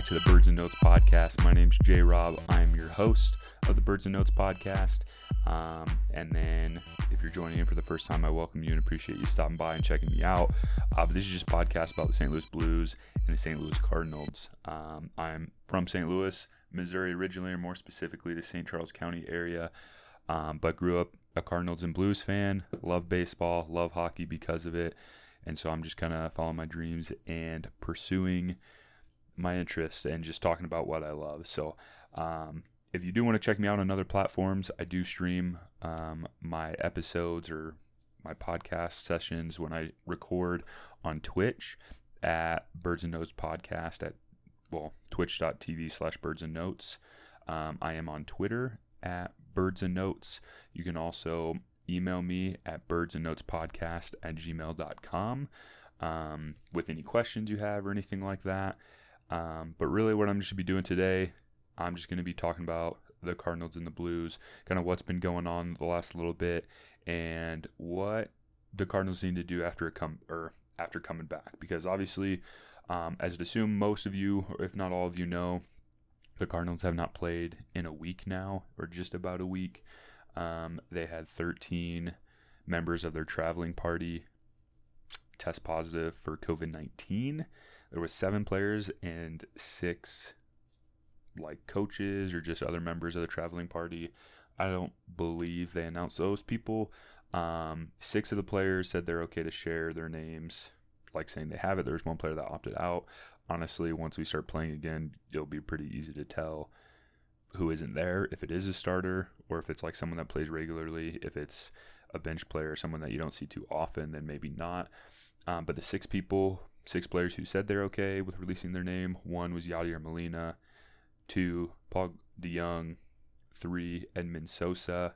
back to the Birds and Notes podcast. My name's Jay Rob. I am your host of the Birds and Notes podcast. Um, and then, if you're joining in for the first time, I welcome you and appreciate you stopping by and checking me out. Uh, but this is just a podcast about the St. Louis Blues and the St. Louis Cardinals. Um, I'm from St. Louis, Missouri originally, or more specifically the St. Charles County area. Um, but grew up a Cardinals and Blues fan. Love baseball, love hockey because of it. And so I'm just kind of following my dreams and pursuing my interests and just talking about what I love. So, um, if you do want to check me out on other platforms, I do stream um, my episodes or my podcast sessions when I record on Twitch at Birds and Notes Podcast at well twitch.tv slash birds and notes. Um, I am on Twitter at birds and notes. You can also email me at birds and notes podcast at gmail.com um, with any questions you have or anything like that. Um, but really, what I'm just going to be doing today, I'm just going to be talking about the Cardinals and the Blues, kind of what's been going on the last little bit, and what the Cardinals need to do after it come or after coming back. Because obviously, um, as I'd assume most of you, or if not all of you, know, the Cardinals have not played in a week now, or just about a week. Um, they had 13 members of their traveling party test positive for COVID 19. There was seven players and six like coaches or just other members of the traveling party. I don't believe they announced those people. Um, six of the players said they're okay to share their names, like saying they have it. There's one player that opted out. Honestly, once we start playing again, it'll be pretty easy to tell who isn't there, if it is a starter, or if it's like someone that plays regularly. If it's a bench player, someone that you don't see too often, then maybe not. Um, but the six people, six players who said they're okay with releasing their name one was Yadier Molina, two, Paul DeJong, three, Edmundo Sosa,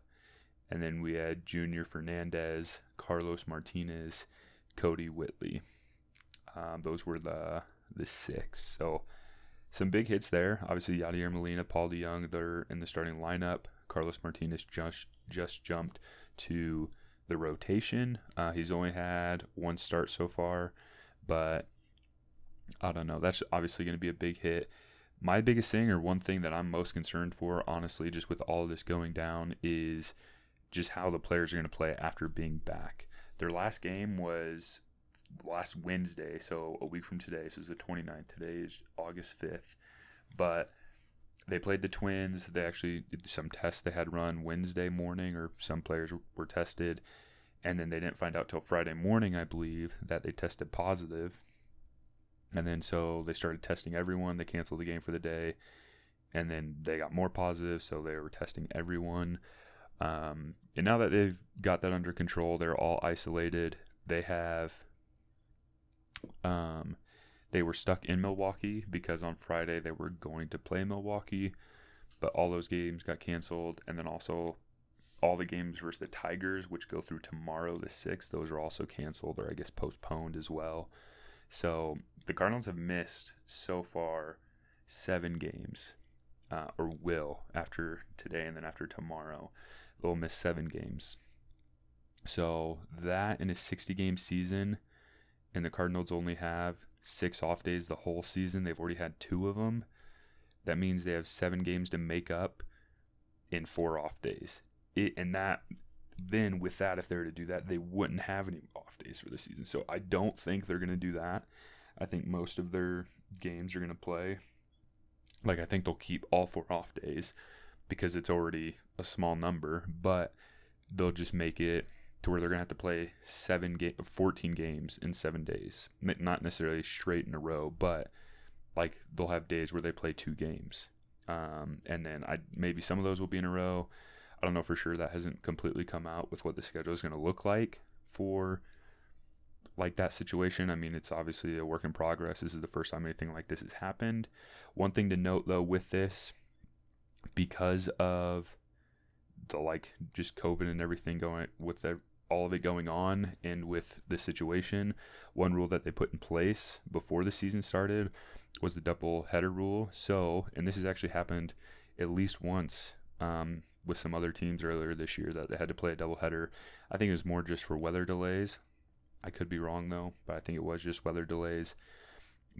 and then we had Junior Fernandez, Carlos Martinez, Kodi Whitley. Um, those were the the six. So some big hits there. Obviously, Yadier Molina, Paul DeJong, they're in the starting lineup. Carlos Martinez just just jumped to the rotation. Uh, he's only had one start so far, but I don't know. That's obviously going to be a big hit. My biggest thing, or one thing that I'm most concerned for, honestly, just with all of this going down, is just how the players are going to play after being back. Their last game was last Wednesday, so a week from today. This is the 29th. Today is August 5th. But they played the Twins. They actually did some tests they had run Wednesday morning, or some players were tested, and then they didn't find out till Friday morning, I believe, that they tested positive. And then so they started testing everyone. They canceled the game for the day, and then they got more positive, so they were testing everyone. Um, and now that they've got that under control, they're all isolated. They have um, they were stuck in Milwaukee because on Friday they were going to play Milwaukee, but all those games got canceled. And then also all the games versus the Tigers, which go through tomorrow, the 6th, those are also canceled or I guess postponed as well. So the Cardinals have missed so far seven games, uh, or will after today and then after tomorrow. They'll miss seven games. So that in a 60 game season and the Cardinals only have six off days the whole season. They've already had two of them. That means they have seven games to make up in four off days. It, and that then with that, if they were to do that, they wouldn't have any off days for the season. So I don't think they're going to do that. I think most of their games are going to play. Like I think they'll keep all four off days because it's already a small number, but they'll just make it to where they're going to have to play seven ga- 14 games in seven days. Not necessarily straight in a row, but like they'll have days where they play two games. Um, and then I maybe some of those will be in a row. I don't know for sure. That hasn't completely come out with what the schedule is going to look like for like that situation. I mean, it's obviously a work in progress. This is the first time anything like this has happened. One thing to note though with this, because of the like just COVID and everything going with the, all of it going on and with the situation, one rule that they put in place before the season started was the double header rule. So, and this has actually happened at least once um, with some other teams earlier this year that they had to play a double header. I think it was more just for weather delays. I could be wrong though, but I think it was just weather delays.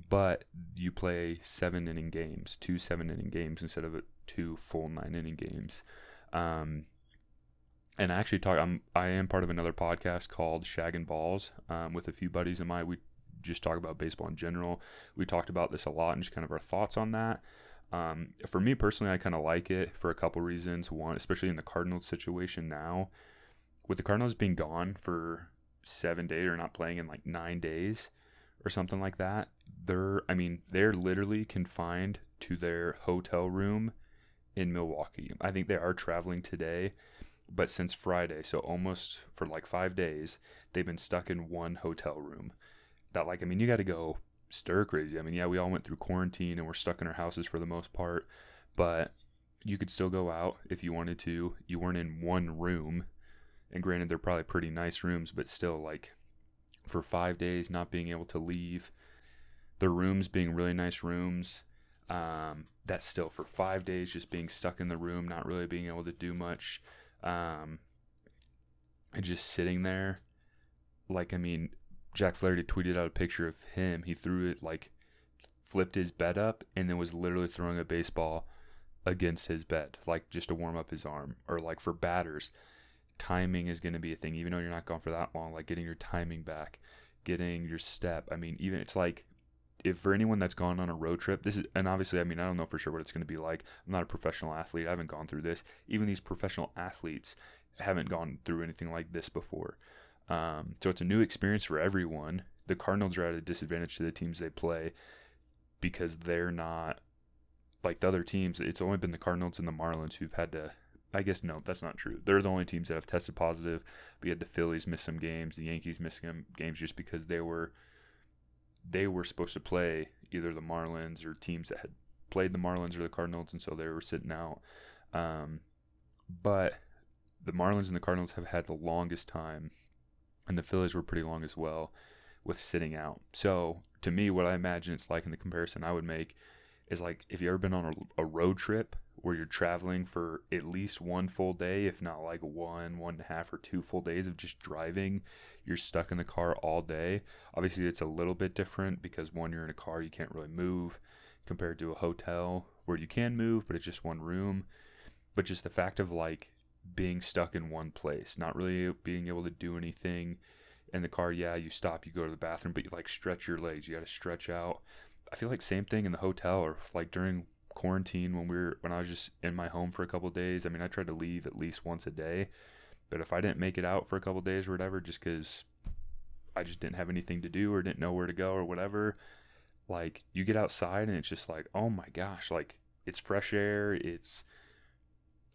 but you play seven inning games, two seven inning games instead of two full nine inning games. Um, and I actually talk. I'm I am part of another podcast called Shagging Balls um, with a few buddies of mine. We just talk about baseball in general. We talked about this a lot and just kind of our thoughts on that. Um, for me personally, I kind of like it for a couple reasons. One, especially in the Cardinals situation now, with the Cardinals being gone for seven days or not playing in like nine days or something like that, they're I mean they're literally confined to their hotel room in Milwaukee. I think they are traveling today, but since Friday, so almost for like five days, they've been stuck in one hotel room. That like I mean you got to go stir crazy. I mean, yeah, we all went through quarantine and we're stuck in our houses for the most part, but you could still go out if you wanted to. You weren't in one room. And granted, they're probably pretty nice rooms, but still, like, for five days, not being able to leave, the rooms being really nice rooms, um, that's still for five days, just being stuck in the room, not really being able to do much, um, and just sitting there. Like, I mean, Jack Flaherty tweeted out a picture of him. He threw it like flipped his bed up and then was literally throwing a baseball against his bed, like just to warm up his arm. Or like for batters, timing is going to be a thing, even though you're not gone for that long. Like getting your timing back, getting your step. I mean, even it's like if for anyone that's gone on a road trip, this is, and obviously, I mean, I don't know for sure what it's going to be like. I'm not a professional athlete. I haven't gone through this. Even these professional athletes haven't gone through anything like this before. Um, so it's a new experience for everyone. The Cardinals are at a disadvantage to the teams they play because they're not like the other teams. It's only been the Cardinals and the Marlins who've had to. I guess no, that's not true. They're the only teams that have tested positive. We had the Phillies miss some games, the Yankees miss some games just because they were they were supposed to play either the Marlins or teams that had played the Marlins or the Cardinals, and so they were sitting out. Um, but the Marlins and the Cardinals have had the longest time and the Phillies were pretty long as well with sitting out. So to me, what I imagine it's like in the comparison I would make is like if you ever been on a, a road trip where you're traveling for at least one full day, if not like one, one and a half or two full days of just driving, you're stuck in the car all day. Obviously, it's a little bit different because when you're in a car, you can't really move compared to a hotel where you can move, but it's just one room. But just the fact of like being stuck in one place, not really being able to do anything in the car. Yeah, you stop, you go to the bathroom, but you like stretch your legs. You got to stretch out. I feel like same thing in the hotel or like during quarantine when we were when I was just in my home for a couple days. I mean, I tried to leave at least once a day, but if I didn't make it out for a couple days or whatever, just because I just didn't have anything to do or didn't know where to go or whatever, like you get outside and it's just like, oh my gosh, like it's fresh air, it's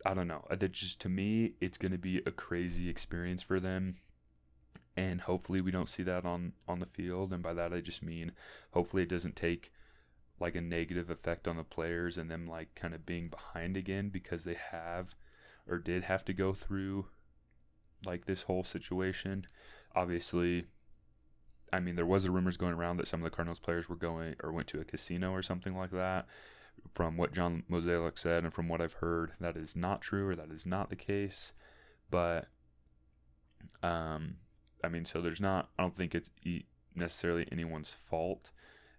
I don't know. That just to me, it's going to be a crazy experience for them, and hopefully we don't see that on on the field. And by that I just mean hopefully it doesn't take like a negative effect on the players and them like kind of being behind again because they have or did have to go through like this whole situation. Obviously, I mean there was the rumors going around that some of the Cardinals players were going or went to a casino or something like that from what John Mozeliak said and from what I've heard, that is not true or that is not the case. But, um, I mean, so there's not, I don't think it's necessarily anyone's fault.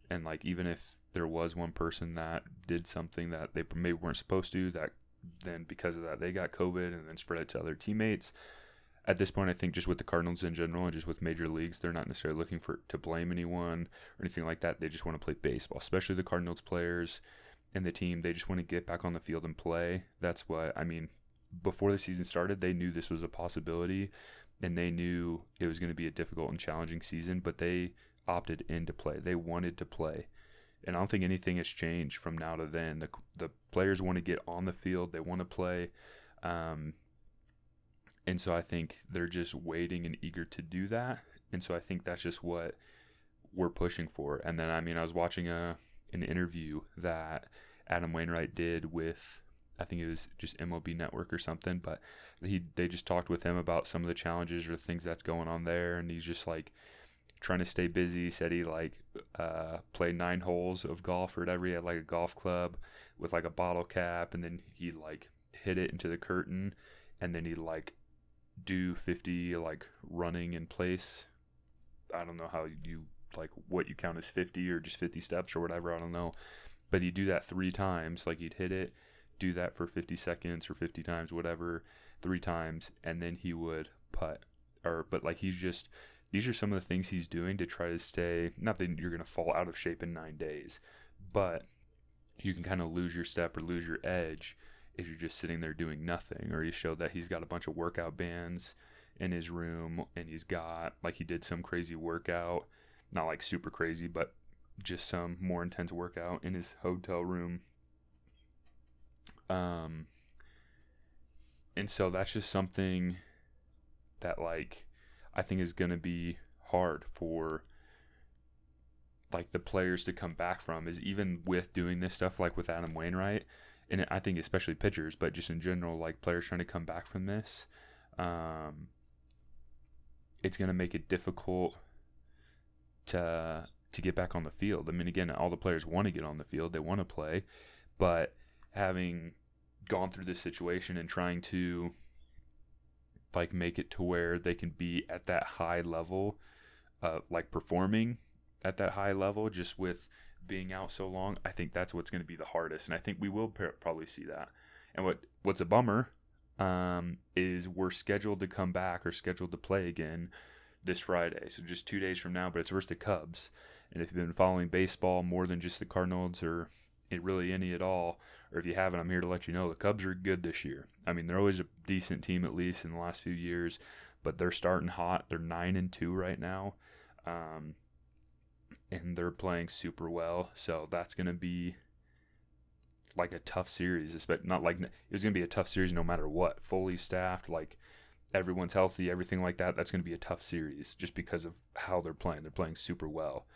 And like, even if there was one person that did something that they maybe weren't supposed to, that then because of that they got COVID and then spread it to other teammates. At this point, I think just with the Cardinals in general and just with major leagues, they're not necessarily looking for to blame anyone or anything like that. They just want to play baseball, especially the Cardinals players and the team they just want to get back on the field and play. That's what I mean. Before the season started, they knew this was a possibility, and they knew it was going to be a difficult and challenging season. But they opted in to play. They wanted to play, and I don't think anything has changed from now to then. The the players want to get on the field. They want to play. Um, and so I think they're just waiting and eager to do that. And so I think that's just what we're pushing for. And then I mean, I was watching a an interview that Adam Wainwright did with I think it was just MLB Network or something, but he they just talked with him about some of the challenges or things that's going on there, and he's just like trying to stay busy. He said he like uh, played nine holes of golf or whatever. He had like a golf club with like a bottle cap, and then he like hit it into the curtain, and then he like do fifty like running in place. I don't know how you like what you count as 50 or just 50 steps or whatever. I don't know. But he'd do that three times. Like he'd hit it, do that for 50 seconds or 50 times, whatever, three times, and then he would putt. Or, but like he's just, these are some of the things he's doing to try to stay, not that you're going to fall out of shape in nine days, but you can kind of lose your step or lose your edge if you're just sitting there doing nothing. Or he showed that he's got a bunch of workout bands in his room and he's got, like, he did some crazy workout, not like super crazy, but just some more intense workout in his hotel room. Um, and so that's just something that like I think is going to be hard for like the players to come back from is even with doing this stuff like with Adam Wainwright and I think especially pitchers but just in general like players trying to come back from this um, it's going to make it difficult to to get back on the field. I mean again all the players want to get on the field, they want to play, but having gone through this situation and trying to like make it to where they can be at that high level uh, like performing at that high level just with being out so long i think that's what's going to be the hardest. And i think we will probably see that. And what what's a bummer um, is we're scheduled to come back or scheduled to play again this friday so just two days from now but it's versus the cubs and if you've been following baseball more than just the cardinals or really any at all, or if you haven't, I'm here to let you know the Cubs are good this year. I mean, they're always a decent team at least in the last few years, but they're starting hot. They're nine and two right now, um, and they're playing super well. So that's gonna be like a tough series. But not like it was gonna be a tough series no matter what. Fully staffed, like everyone's healthy, everything like that. That's gonna be a tough series just because of how they're playing. They're playing super well.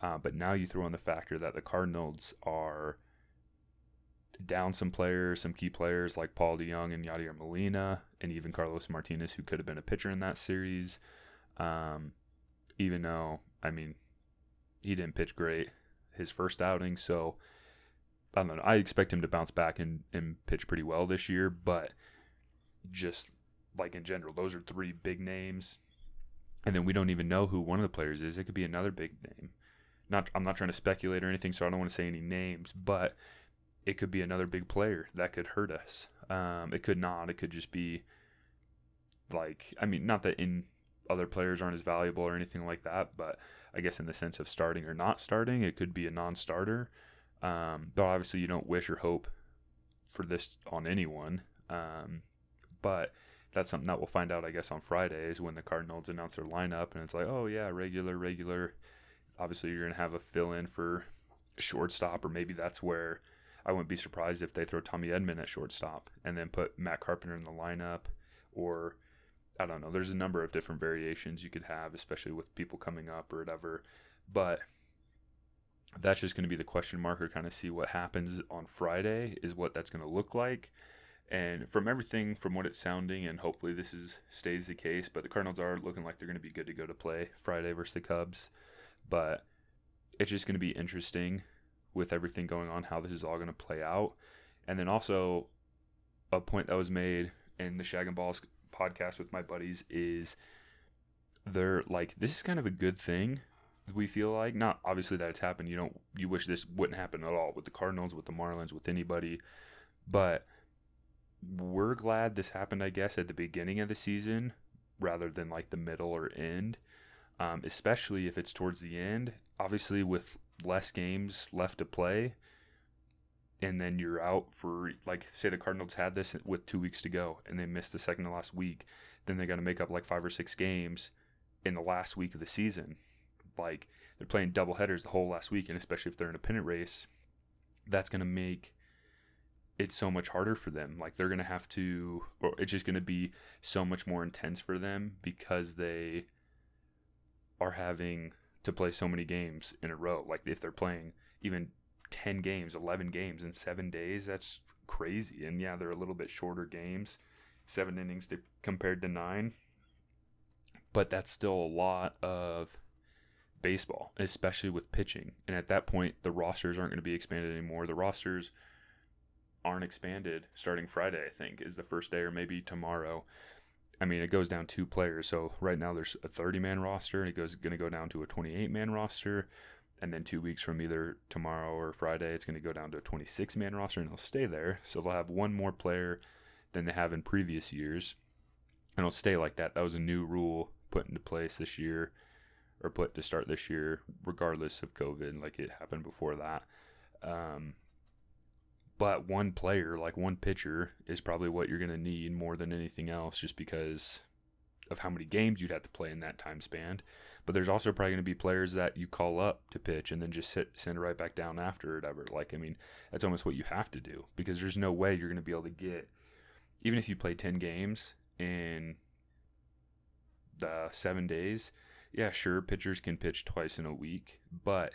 Uh, but now you throw in the factor that the Cardinals are down some players, some key players like Paul DeJong and Yadier Molina, and even Carlos Martinez, who could have been a pitcher in that series. Um, even though, I mean, he didn't pitch great his first outing, so I don't know. I expect him to bounce back and, and pitch pretty well this year, but just like in general, those are three big names. And then we don't even know who one of the players is. It could be another big name not I'm not trying to speculate or anything, so I don't want to say any names, but it could be another big player that could hurt us. Um, it could not. It could just be like I mean, not that in other players aren't as valuable or anything like that, but I guess in the sense of starting or not starting, it could be a non-starter. Um, but obviously, you don't wish or hope for this on anyone. Um, but that's something that we'll find out, I guess, on Fridays when the Cardinals announce their lineup, and it's like, oh yeah, regular, regular obviously you're going to have a fill in for shortstop, or maybe that's where I wouldn't be surprised if they throw Tommy Edman at shortstop and then put Matt Carpenter in the lineup, or I don't know. There's a number of different variations you could have, especially with people coming up or whatever. But that's just going to be the question mark or kind of see what happens on Friday is what that's going to look like. And from everything, from what it's sounding, and hopefully this is stays the case, but the Cardinals are looking like they're going to be good to go to play Friday versus the Cubs. But it's just going to be interesting with everything going on, how this is all going to play out. And then also, a point that was made in the Shag and Balls podcast with my buddies is they're like, this is kind of a good thing. We feel like not obviously that it's happened. You don't you wish this wouldn't happen at all with the Cardinals, with the Marlins, with anybody, but we're glad this happened. I guess at the beginning of the season rather than like the middle or end um, especially if it's towards the end. Obviously, with less games left to play, and then you're out for like say the Cardinals had this with two weeks to go, and they missed the second to last week. Then they got to make up like five or six games in the last week of the season. Like they're playing double headers the whole last week, and especially if they're in a pennant race, that's going to make it so much harder for them. Like they're going to have to, or it's just going to be so much more intense for them because they are having to play so many games in a row. Like if they're playing even 10 games, 11 games in seven days, that's crazy. And yeah, they're a little bit shorter games, seven innings to, compared to nine. But that's still a lot of baseball, especially with pitching. And at that point, the rosters aren't going to be expanded anymore. The rosters aren't expanded starting Friday, I think, is the first day, or maybe tomorrow. I mean, it goes down two players. So right now there's a 30 man roster, and it goes going to go down to a 28 man roster. And then two weeks from either tomorrow or Friday, it's going to go down to a 26 man roster, and they'll stay there. So they'll have one more player than they have in previous years, and it'll stay like that. That was a new rule put into place this year, or put to start this year, regardless of COVID, like it happened before that. Um, but one player, like one pitcher, is probably what you're going to need more than anything else just because of how many games you'd have to play in that time span. But there's also probably going to be players that you call up to pitch and then just sit, send it right back down after whatever. Like, I mean, that's almost what you have to do because there's no way you're going to be able to get, even if you play 10 games in the seven days, yeah, sure, pitchers can pitch twice in a week, but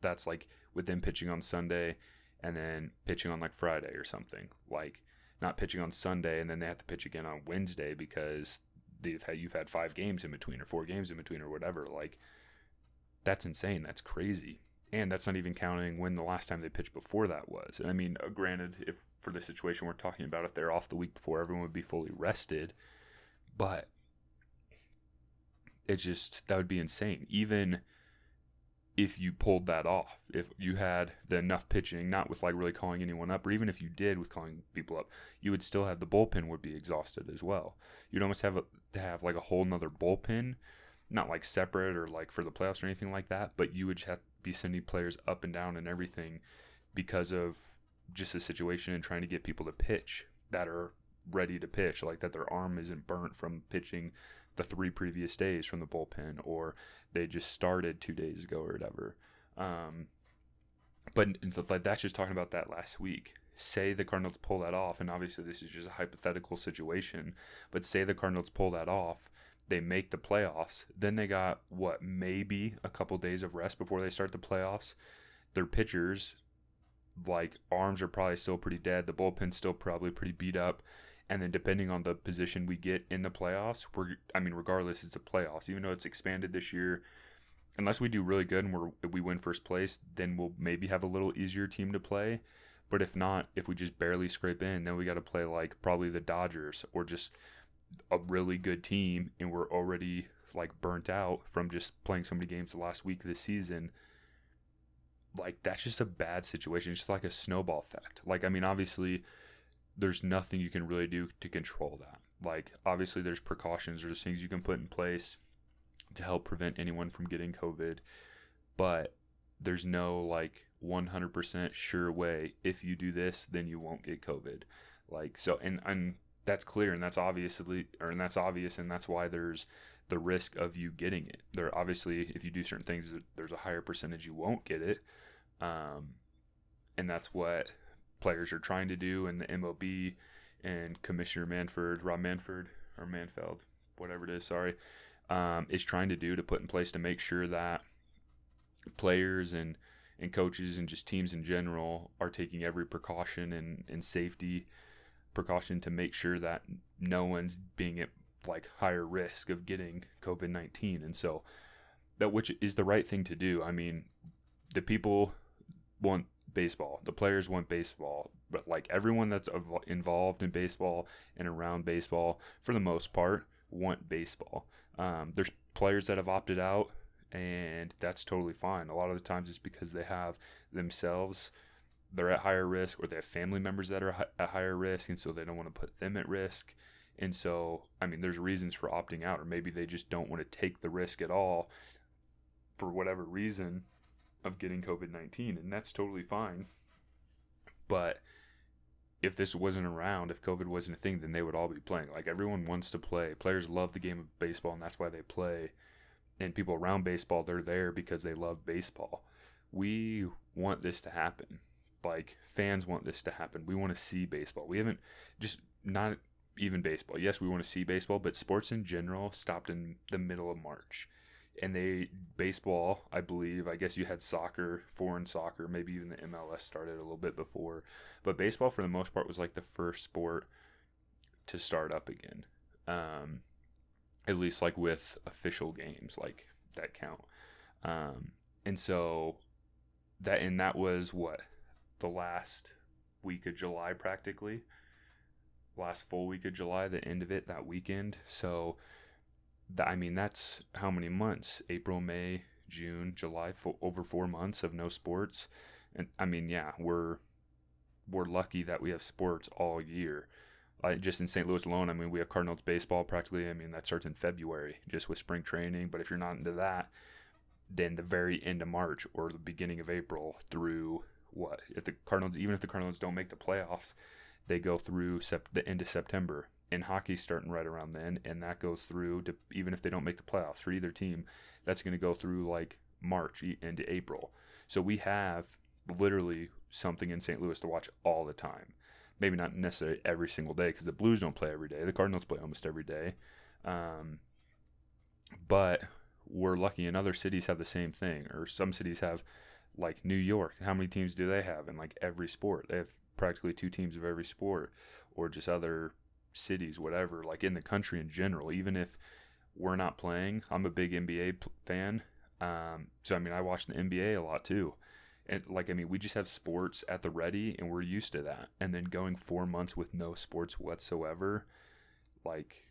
that's like with them pitching on Sunday and then pitching on like Friday or something. Like not pitching on Sunday and then they have to pitch again on Wednesday because they've had you've had five games in between or four games in between or whatever. Like that's insane. That's crazy. And that's not even counting when the last time they pitched before that was. And I mean, uh, granted, if for the situation we're talking about, if they're off the week before, everyone would be fully rested. But it just that would be insane. Even if you pulled that off, if you had the enough pitching, not with like really calling anyone up, or even if you did with calling people up, you would still have the bullpen would be exhausted as well. You'd almost have a, to have like a whole nother bullpen, not like separate or like for the playoffs or anything like that, but you would just have to be sending players up and down and everything because of just the situation and trying to get people to pitch that are ready to pitch, like that their arm isn't burnt from pitching the three previous days from the bullpen, or they just started two days ago or whatever. Um, but like that's just talking about that last week. Say the Cardinals pull that off, and obviously this is just a hypothetical situation, but say the Cardinals pull that off, they make the playoffs, then they got what maybe a couple days of rest before they start the playoffs. Their pitchers, like arms, are probably still pretty dead. The bullpen's still probably pretty beat up and then depending on the position we get in the playoffs, we're I mean, regardless, it's a playoffs. Even though it's expanded this year, unless we do really good and we we win first place, then we'll maybe have a little easier team to play. But if not, if we just barely scrape in, then we got to play like probably the Dodgers or just a really good team, and we're already like burnt out from just playing so many games the last week of the season. Like that's just a bad situation. It's just like a snowball effect. Like I mean, obviously there's nothing you can really do to control that. Like, obviously, there's precautions, or there's things you can put in place to help prevent anyone from getting COVID, but there's no like 100% sure way if you do this, then you won't get COVID. Like, so, and, and that's clear and that's obviously, or and that's obvious, and that's why there's the risk of you getting it. There, obviously, if you do certain things, there's a higher percentage you won't get it. Um, and that's what players are trying to do, and the MLB and Commissioner Manford, Rob Manford or Manfeld, whatever it is, sorry, um, is trying to do to put in place to make sure that players and and coaches and just teams in general are taking every precaution and, and safety precaution to make sure that no one's being at like higher risk of getting COVID nineteen. And so that which is the right thing to do. I mean, the people want baseball. The players want baseball, but like everyone that's involved in baseball and around baseball, for the most part, want baseball. Um, there's players that have opted out, and that's totally fine. A lot of the times it's because they have themselves they're at higher risk or they have family members that are at higher risk and so they don't want to put them at risk and so i mean there's reasons for opting out or maybe they just don't want to take the risk at all for whatever reason of getting COVID 19, and that's totally fine. But if this wasn't around, if COVID wasn't a thing, then they would all be playing. Like everyone wants to play. Players love the game of baseball, and that's why they play. And people around baseball, they're there because they love baseball. We want this to happen. Like fans want this to happen. We want to see baseball. We haven't just not even baseball. Yes, we want to see baseball, but sports in general stopped in the middle of March and they baseball i believe i guess you had soccer foreign soccer maybe even the mls started a little bit before. But baseball for the most part was like the first sport to start up again um, at least like with official games like that count. Um, and so that and that was what the last week of july practically? Last full week of July, the end of it that weekend. So, I mean, that's how many months? April, May, June, July, fo- over four months of no sports. And I mean, yeah, we're we're lucky that we have sports all year. Uh, just in St. Louis alone, I mean, we have Cardinals baseball practically. I mean, that starts in February, just with spring training. But if you're not into that, then the very end of March or the beginning of April through what if the Cardinals, even if the Cardinals don't make the playoffs, they go through sep- the end of September. And hockey's starting right around then, and that goes through to even if they don't make the playoffs for either team, that's going to go through like March into April. So we have literally something in St. Louis to watch all the time. Maybe not necessarily every single day because the Blues don't play every day. The Cardinals play almost every day. Um, but we're lucky, and other cities have the same thing, or some cities have like New York. How many teams do they have in like every sport? They have practically two teams of every sport, or just other cities, whatever, like in the country in general. Even if we're not playing, I'm a big NBA fan. Um, so I mean, I watch the NBA a lot too and like I mean, we just have sports at the ready, and we're used to that. And then going four months with no sports whatsoever, like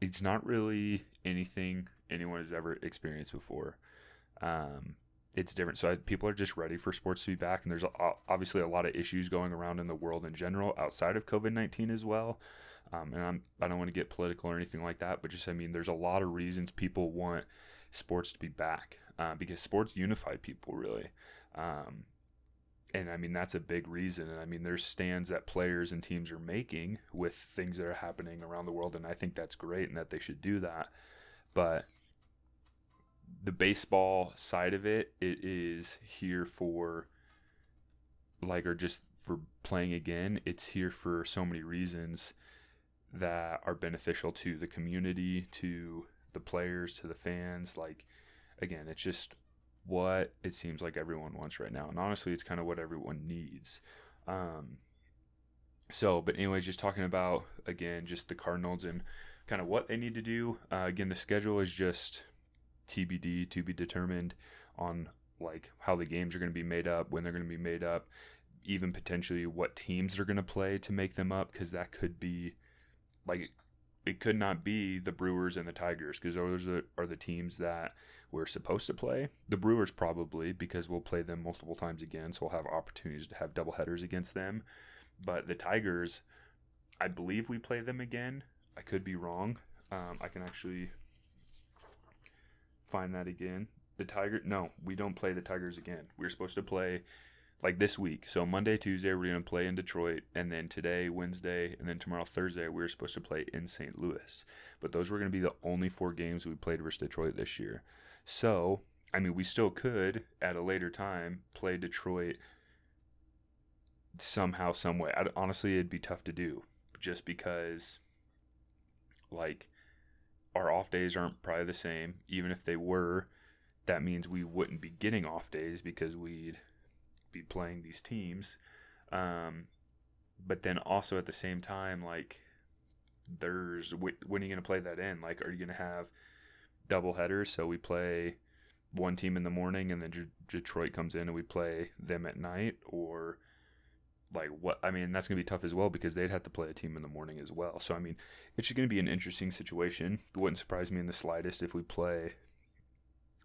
it's not really anything anyone has ever experienced before. Um, it's different. So I, people are just ready for sports to be back, and there's a, obviously a lot of issues going around in the world in general outside of COVID nineteen as well. Um, and I'm I don't want to get political or anything like that, but just I mean, there's a lot of reasons people want sports to be back uh, because sports unify people really. Um, and I mean that's a big reason. And I mean there's stands that players and teams are making with things that are happening around the world, and I think that's great and that they should do that. But the baseball side of it, it is here for like or just for playing again. It's here for so many reasons that are beneficial to the community, to the players, to the fans. Like again, it's just what it seems like everyone wants right now. And honestly, it's kind of what everyone needs. Um, so, but anyway, just talking about again, just the Cardinals and kind of what they need to do. Uh, again, the schedule is just TBD to be determined on like how the games are going to be made up, when they're going to be made up, even potentially what teams are going to play to make them up, because that could be like it could not be the Brewers and the Tigers because those are, are the teams that we're supposed to play. The Brewers probably because we'll play them multiple times again, so we'll have opportunities to have double headers against them. But the Tigers, I believe we play them again. I could be wrong. Um, I can actually find that again. The Tiger, no, we don't play the Tigers again. We we're supposed to play like this week. So Monday, Tuesday, we're going to play in Detroit, and then today, Wednesday, and then tomorrow, Thursday, we are supposed to play in St. Louis. But those were going to be the only four games we played versus Detroit this year. So, I mean, we still could at a later time play Detroit somehow, some way. Honestly, it'd be tough to do just because, like, our off days aren't probably the same. Even if they were, that means we wouldn't be getting off days because we'd be playing these teams. Um, but then also at the same time, like, there's when are you going to play that in? Like, are you going to have double headers? So we play one team in the morning and then Detroit comes in and we play them at night, or like what? I mean, that's going to be tough as well because they'd have to play a team in the morning as well. So I mean, it's going to be an interesting situation. It wouldn't surprise me in the slightest if we play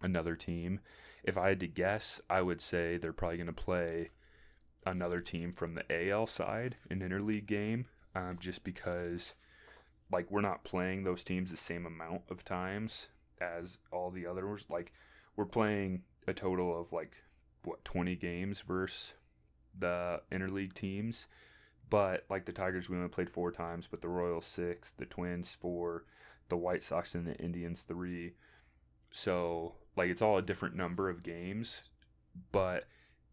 another team if I had to guess, I would say they're probably going to play another team from the AL side, an interleague game, um, just because like we're not playing those teams the same amount of times as all the others. Like we're playing a total of like what 20 games versus the interleague teams. But like the Tigers, we only played four times, but the Royals six, the Twins four, the White Sox and the Indians three. So like it's all a different number of games, but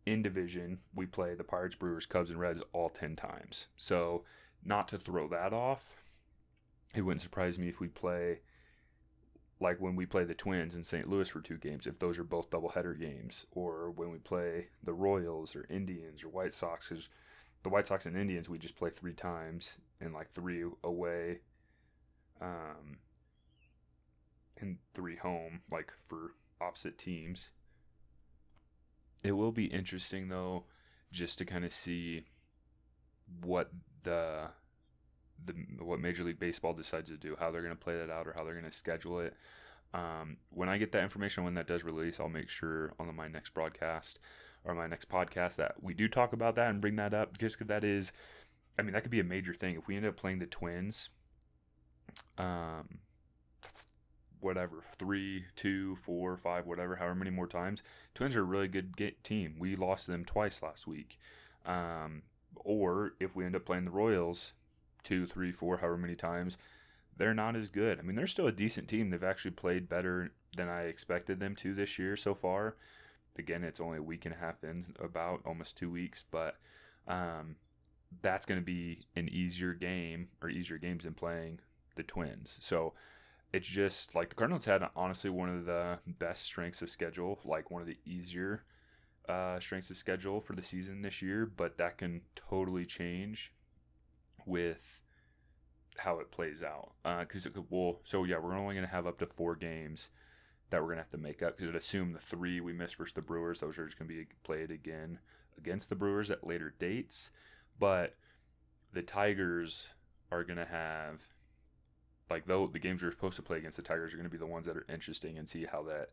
in division we play the Pirates, Brewers, Cubs, and Reds all ten times. So not to throw that off, it wouldn't surprise me if we play like when we play the Twins in St. Louis for two games, if those are both doubleheader games, or when we play the Royals or Indians or White Sox, because the White Sox and Indians we just play three times and like three away. Um, and three home, like for opposite teams. It will be interesting though, just to kind of see what the the what Major League Baseball decides to do, how they're going to play that out, or how they're going to schedule it. Um, when I get that information, when that does release, I'll make sure on my next broadcast or my next podcast that we do talk about that and bring that up just because that is, I mean, that could be a major thing if we end up playing the Twins. Um, whatever three, two, four, five, whatever, however many more times. Twins are a really good team. We lost them twice last week. Um, or if we end up playing the Royals two, three, four, however many times, they're not as good. I mean, they're still a decent team. They've actually played better than I expected them to this year so far. Again, it's only a week and a half in, about almost two weeks, but um, that's going to be an easier game or easier games than playing the Twins. So it's just like the Cardinals had honestly one of the best strengths of schedule, like one of the easier uh, strengths of schedule for the season this year, but that can totally change with how it plays out. Because uh, well, so yeah, we're only going to have up to four games that we're going to have to make up because it assume the three we missed versus the Brewers, those are just going to be played again against the Brewers at later dates. But the Tigers are going to have like though the games we're supposed to play against the Tigers are going to be the ones that are interesting and see how that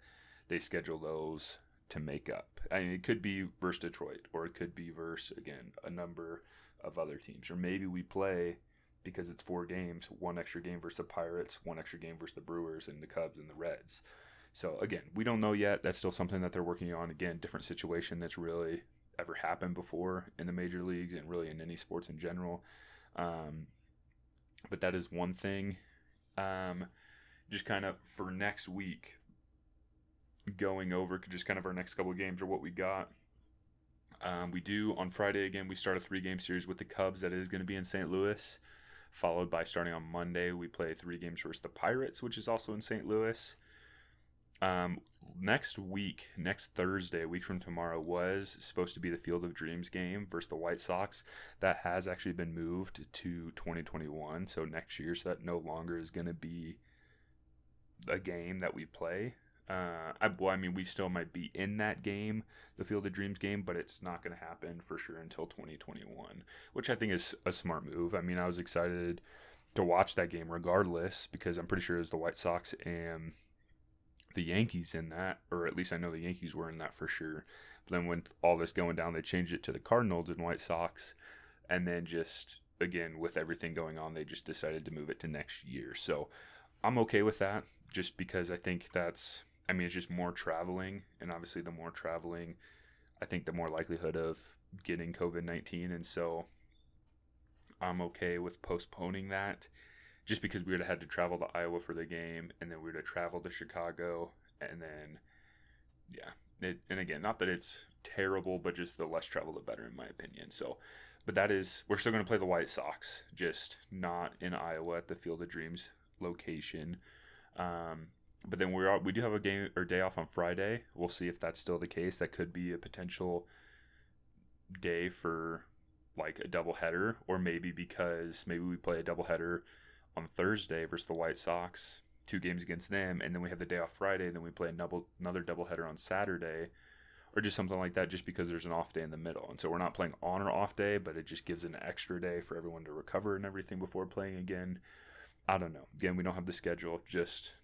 they schedule those to make up. I mean, it could be versus Detroit, or it could be versus again a number of other teams, or maybe we play because it's four games, one extra game versus the Pirates, one extra game versus the Brewers and the Cubs and the Reds. So again, we don't know yet. That's still something that they're working on. Again, different situation that's really ever happened before in the major leagues and really in any sports in general. Um, but that is one thing. Um, just kind of for next week, going over just kind of our next couple of games or what we got. Um, we do on Friday again. We start a three game series with the Cubs that is going to be in St. Louis, followed by starting on Monday we play three games versus the Pirates, which is also in St. Louis. Um, next week, next Thursday, a week from tomorrow, was supposed to be the Field of Dreams game versus the White Sox. That has actually been moved to 2021, so next year. So that no longer is going to be a game that we play. Uh, I, well, I mean, we still might be in that game, the Field of Dreams game, but it's not going to happen for sure until 2021, which I think is a smart move. I mean, I was excited to watch that game regardless because I'm pretty sure it was the White Sox and the Yankees in that, or at least I know the Yankees were in that for sure. But then when all this going down, they changed it to the Cardinals and White Sox, and then just again with everything going on, they just decided to move it to next year. So I'm okay with that, just because I think that's I mean, it's just more traveling, and obviously, the more traveling, I think the more likelihood of getting COVID 19. And so I'm okay with postponing that just because we would have had to travel to Iowa for the game, and then we would have traveled to Chicago, and then, yeah. It, and again, not that it's terrible, but just the less travel, the better, in my opinion. So, but that is, we're still going to play the White Sox, just not in Iowa at the Field of Dreams location. Um, but then we are we do have a game or day off on Friday. We'll see if that's still the case. That could be a potential day for like a double header, or maybe because maybe we play a double header on Thursday versus the White Sox, two games against them, and then we have the day off Friday, and then we play another another double header on Saturday, or just something like that, just because there's an off day in the middle, and so we're not playing on or off day, but it just gives an extra day for everyone to recover and everything before playing again. I don't know. Again, we don't have the schedule. Just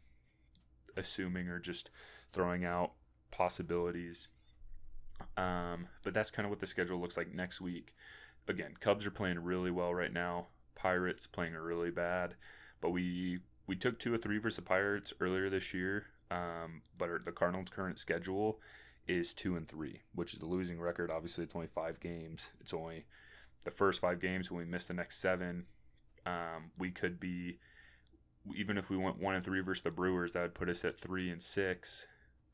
assuming or just throwing out possibilities. Um, but that's kind of what the schedule looks like next week. Again, Cubs are playing really well right now. Pirates playing really bad, but we we took two or three versus the Pirates earlier this year. Um, but the Cardinals' current schedule is two and three, which is a losing record. Obviously, it's only five games. It's only the first five games. When we miss the next seven, um, we could be even if we went one and three versus the Brewers, that would put us at three and six.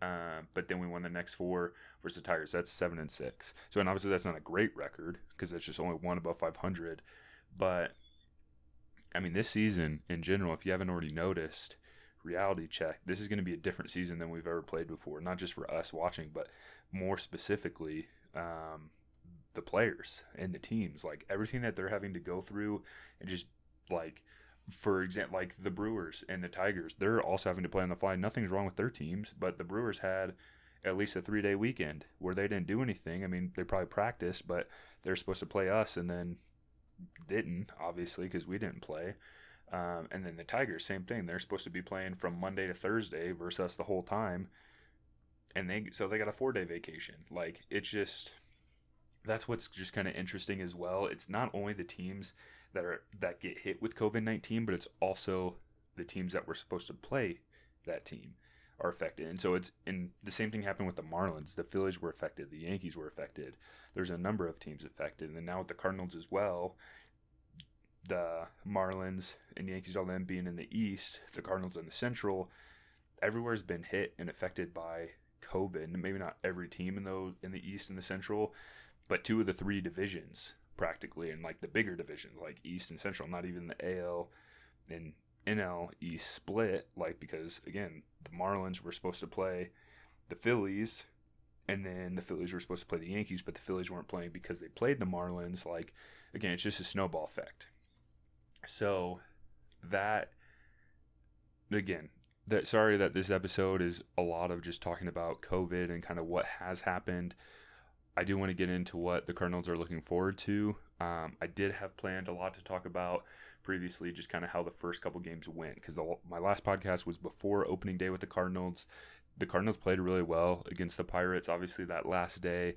Uh, but then we won the next four versus the Tigers. That's seven and six. So, and obviously that's not a great record because it's just only one above 500. But I mean, this season in general, if you haven't already noticed, reality check, this is going to be a different season than we've ever played before. Not just for us watching, but more specifically, um, the players and the teams. Like everything that they're having to go through and just like for example, like the Brewers and the Tigers, they're also having to play on the fly. Nothing's wrong with their teams, but the Brewers had at least a three day weekend where they didn't do anything. I mean, they probably practiced, but they're supposed to play us, and then didn't, obviously, because we didn't play. Um, and then the Tigers, same thing. They're supposed to be playing from Monday to Thursday versus us the whole time. And they so they got a four day vacation. Like it's just that's what's just kind of interesting as well. It's not only the teams that are that get hit with COVID nineteen, but it's also the teams that were supposed to play that team are affected. And so it's and the same thing happened with the Marlins. The Phillies were affected, the Yankees were affected. There's a number of teams affected, and now with the Cardinals as well. The Marlins and Yankees, all them being in the East, the Cardinals in the Central, everywhere's been hit and affected by COVID. Maybe not every team in those in the East and the Central, but two of the three divisions practically, in like the bigger divisions like East and Central, not even the AL and NL East split, like because again, the Marlins were supposed to play the Phillies, and then the Phillies were supposed to play the Yankees, but the Phillies weren't playing because they played the Marlins. Like again, it's just a snowball effect. So that again, that sorry that this episode is a lot of just talking about COVID and kind of what has happened. I do want to get into what the Cardinals are looking forward to. Um, I did have planned a lot to talk about previously, just kind of how the first couple games went, because my last podcast was before opening day with the Cardinals. The Cardinals played really well against the Pirates. Obviously, that last day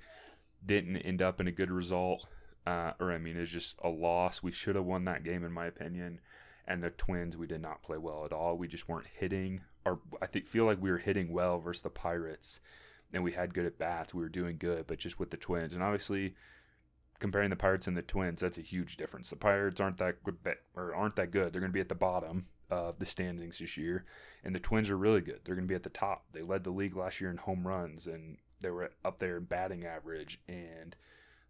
didn't end up in a good result, uh, or I mean, it's just a loss. We should have won that game, in my opinion. And the Twins, we did not play well at all. We just weren't hitting, or I think feel like we were hitting well versus the Pirates and we had good at bats. We were doing good, but just with the Twins, and obviously comparing the Pirates and the Twins, that's a huge difference. The Pirates aren't that good, or aren't that good. They're going to be at the bottom of the standings this year, and the Twins are really good. They're going to be at the top. They led the league last year in home runs, and they were up there in batting average and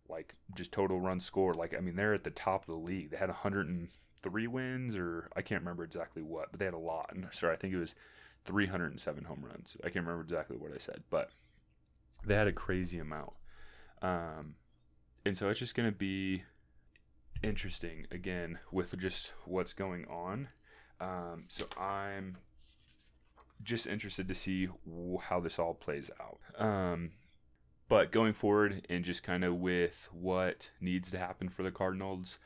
like just total run score. Like I mean, they're at the top of the league. They had 103 wins, or I can't remember exactly what, but they had a lot. And sorry, I think it was 307 home runs. I can't remember exactly what I said, but they had a crazy amount. Um, and so it's just going to be interesting again with just what's going on. Um, so I'm just interested to see how this all plays out. Um, but going forward and just kind of with what needs to happen for the Cardinals,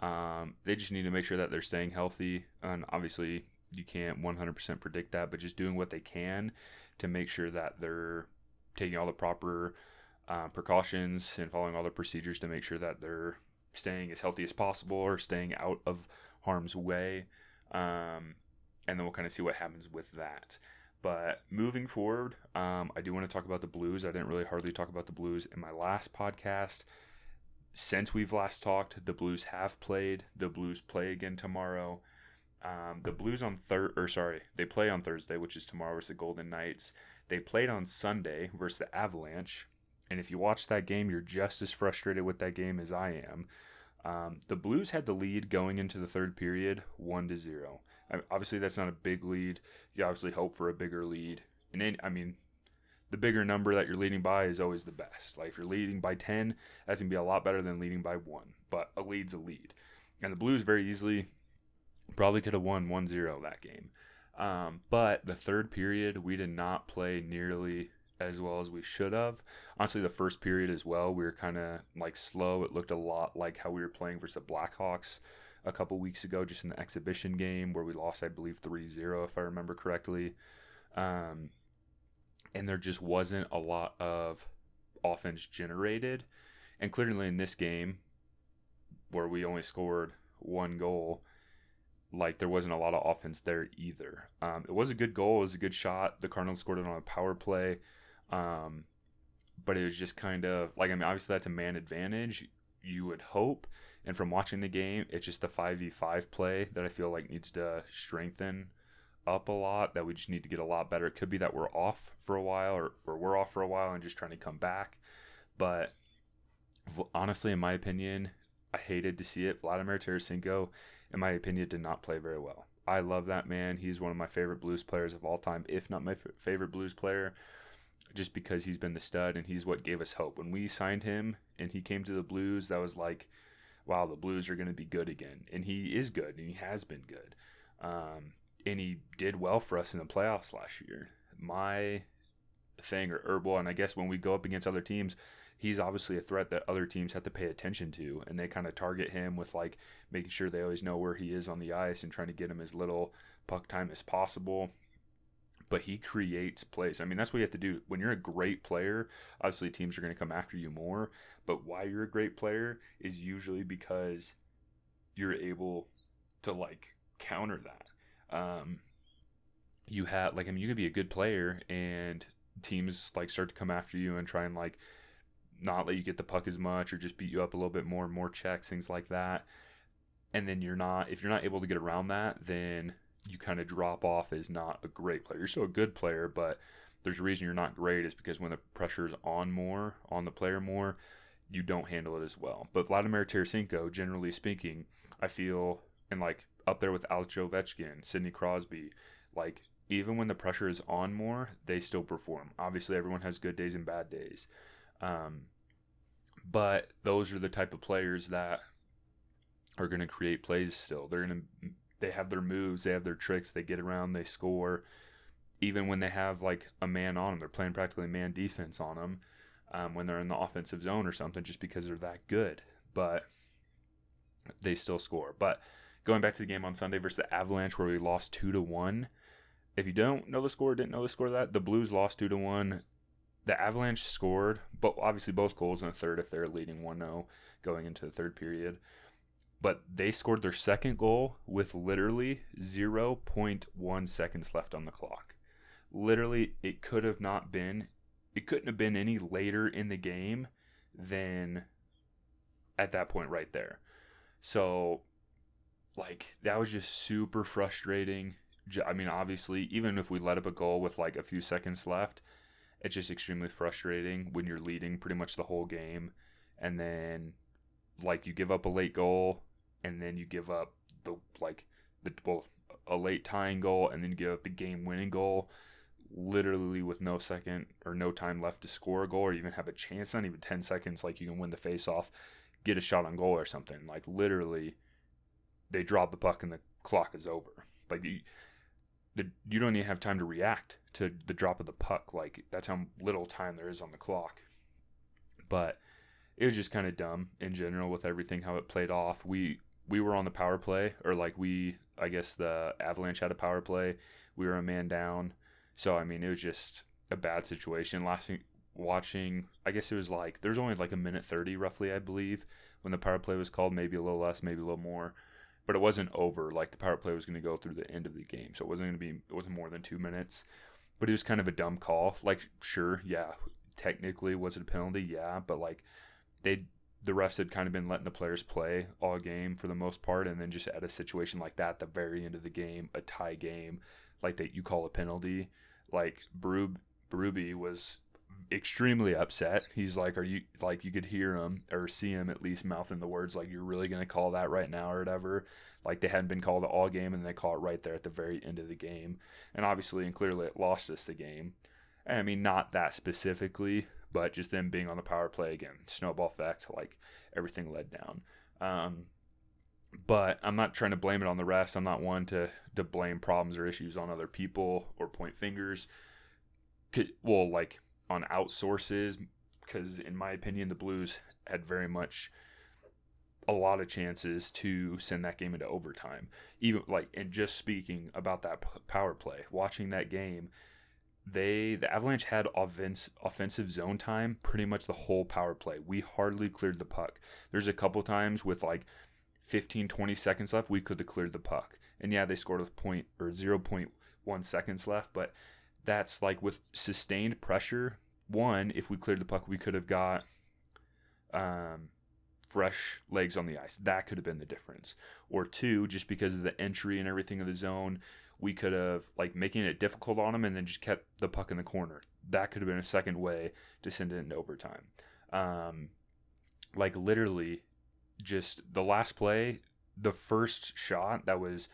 um, they just need to make sure that they're staying healthy. And obviously, you can't 100% predict that, but just doing what they can to make sure that they're taking all the proper uh, precautions and following all the procedures to make sure that they're staying as healthy as possible or staying out of harm's way. Um, and then we'll kind of see what happens with that. But moving forward, um, I do want to talk about the Blues. I didn't really hardly talk about the Blues in my last podcast. Since we've last talked, the Blues have played. The Blues play again tomorrow. Um, the Blues on third, or sorry, they play on Thursday, which is tomorrow versus the Golden Knights. They played on Sunday versus the Avalanche. And if you watch that game, you're just as frustrated with that game as I am. Um, the Blues had the lead going into the third period, one to zero. Obviously, that's not a big lead. You obviously hope for a bigger lead. And then, I mean, the bigger number that you're leading by is always the best. Like if you're leading by 10, that's to be a lot better than leading by one. But a lead's a lead. And the Blues very easily probably could have won 1 0 that game. Um, but the third period, we did not play nearly as well as we should have. Honestly, the first period as well, we were kind of like slow. It looked a lot like how we were playing versus the Blackhawks a couple weeks ago, just in the exhibition game where we lost, I believe, 3 0, if I remember correctly. Um, and there just wasn't a lot of offense generated. And clearly in this game, where we only scored one goal, like there wasn't a lot of offense there either. Um, it was a good goal. It was a good shot. The Cardinals scored it on a power play. Um, but it was just kind of like, I mean, obviously that's a man advantage, you would hope. And from watching the game, it's just the 5v5 play that I feel like needs to strengthen up a lot, that we just need to get a lot better. It could be that we're off for a while or, or we're off for a while and just trying to come back. But honestly, in my opinion, I hated to see it. Vladimir Tarasenko in my opinion, did not play very well. I love that man. He's one of my favorite blues players of all time, if not my f- favorite blues player, just because he's been the stud and he's what gave us hope. When we signed him and he came to the Blues, that was like, wow, the Blues are going to be good again. And he is good and he has been good. Um, and he did well for us in the playoffs last year. My thing, or, well, and I guess when we go up against other teams, he's obviously a threat that other teams have to pay attention to, and they kind of target him with like making sure they always know where he is on the ice and trying to get him as little puck time as possible. But he creates plays. I mean, that's what you have to do. When you're a great player, obviously teams are going to come after you more. But why you're a great player is usually because you're able to like counter that. Um, you have like I mean, you could be a good player and teams like start to come after you and try and like not let you get the puck as much or just beat you up a little bit more, more checks, things like that. And then you're not, if you're not able to get around that, then you kind of drop off as not a great player. You're still a good player, but there's a reason you're not great is because when the pressure's on more, on the player more, you don't handle it as well. But Vladimir Tarasenko, generally speaking, I feel, and like up there with Alex Ovechkin, Sidney Crosby, like even when the pressure is on more, they still perform. Obviously, everyone has good days and bad days. Um, but those are the type of players that are going to create plays still. They're going to they have their moves, they have their tricks, they get around, they score. Even when they have like a man on them, they're playing practically man defense on them um, when they're in the offensive zone or something, just because they're that good. But they still score. But going back to the game on Sunday versus the Avalanche, where we lost two to one. If you don't know the score, didn't know the score that, the Blues lost two to one the Avalanche scored, but obviously both goals in the third if they're leading 1 0 going into the third period. But they scored their second goal with literally 0.1 seconds left on the clock. Literally, it could have not been, it couldn't have been any later in the game than at that point right there. So, like, that was just super frustrating. I mean, obviously, even if we let up a goal with like a few seconds left, it's just extremely frustrating when you're leading pretty much the whole game and then like you give up a late goal and then you give up the like the well a late tying goal and then give up the game winning goal literally with no second or no time left to score a goal or even have a chance not even 10 seconds like you can win the face off get a shot on goal or something. Like literally they drop the puck and the clock is over. Like you, the, you don't even have time to react to the drop of the puck. Like that's how little time there is on the clock. But it was just kind of dumb in general with everything how it played off. We we were on the power play, or like we I guess the Avalanche had a power play. We were a man down, so I mean it was just a bad situation. Lasting watching, I guess it was like there's only like a minute thirty roughly, I believe, when the power play was called. Maybe a little less, maybe a little more but it wasn't over. Like the power play was going to go through the end of the game, so it wasn't going to be. It wasn't more than two minutes. But it was kind of a dumb call. Like, sure, yeah, technically was it a penalty? Yeah, but like they the refs had kind of been letting the players play all game for the most part, and then just at a situation like that, the very end of the game, a tie game, like that you call a penalty, like Brub Berube was extremely upset. He's like, "Are you like you could hear him or see him at least mouthing the words like you're really gonna call that right now or whatever." Like they hadn't been called all game and they call it right there at the very end of the game, and obviously and clearly it lost us the game. I mean, not that specifically, but just them being on the power play again, snowball effect, like everything led down. Um, but I'm not trying to blame it on the refs. I'm not one to to blame problems or issues on other people or point fingers. Well, like on outsources because in my opinion the Blues had very much a lot of chances to send that game into overtime. Even like and just speaking about that power play, watching that game, they the Avalanche had offense, offensive zone time pretty much the whole power play. We hardly cleared the puck. There's a couple times with like 15 20 seconds left we could have cleared the puck. And yeah, they scored a point or 0.1 seconds left, but that's like with sustained pressure. One, if we cleared the puck, we could have got um, fresh legs on the ice. That could have been the difference. Or two, just because of the entry and everything of the zone, we could have like making it difficult on them and then just kept the puck in the corner. That could have been a second way to send it into overtime. Um, like literally, just the last play, the first shot that was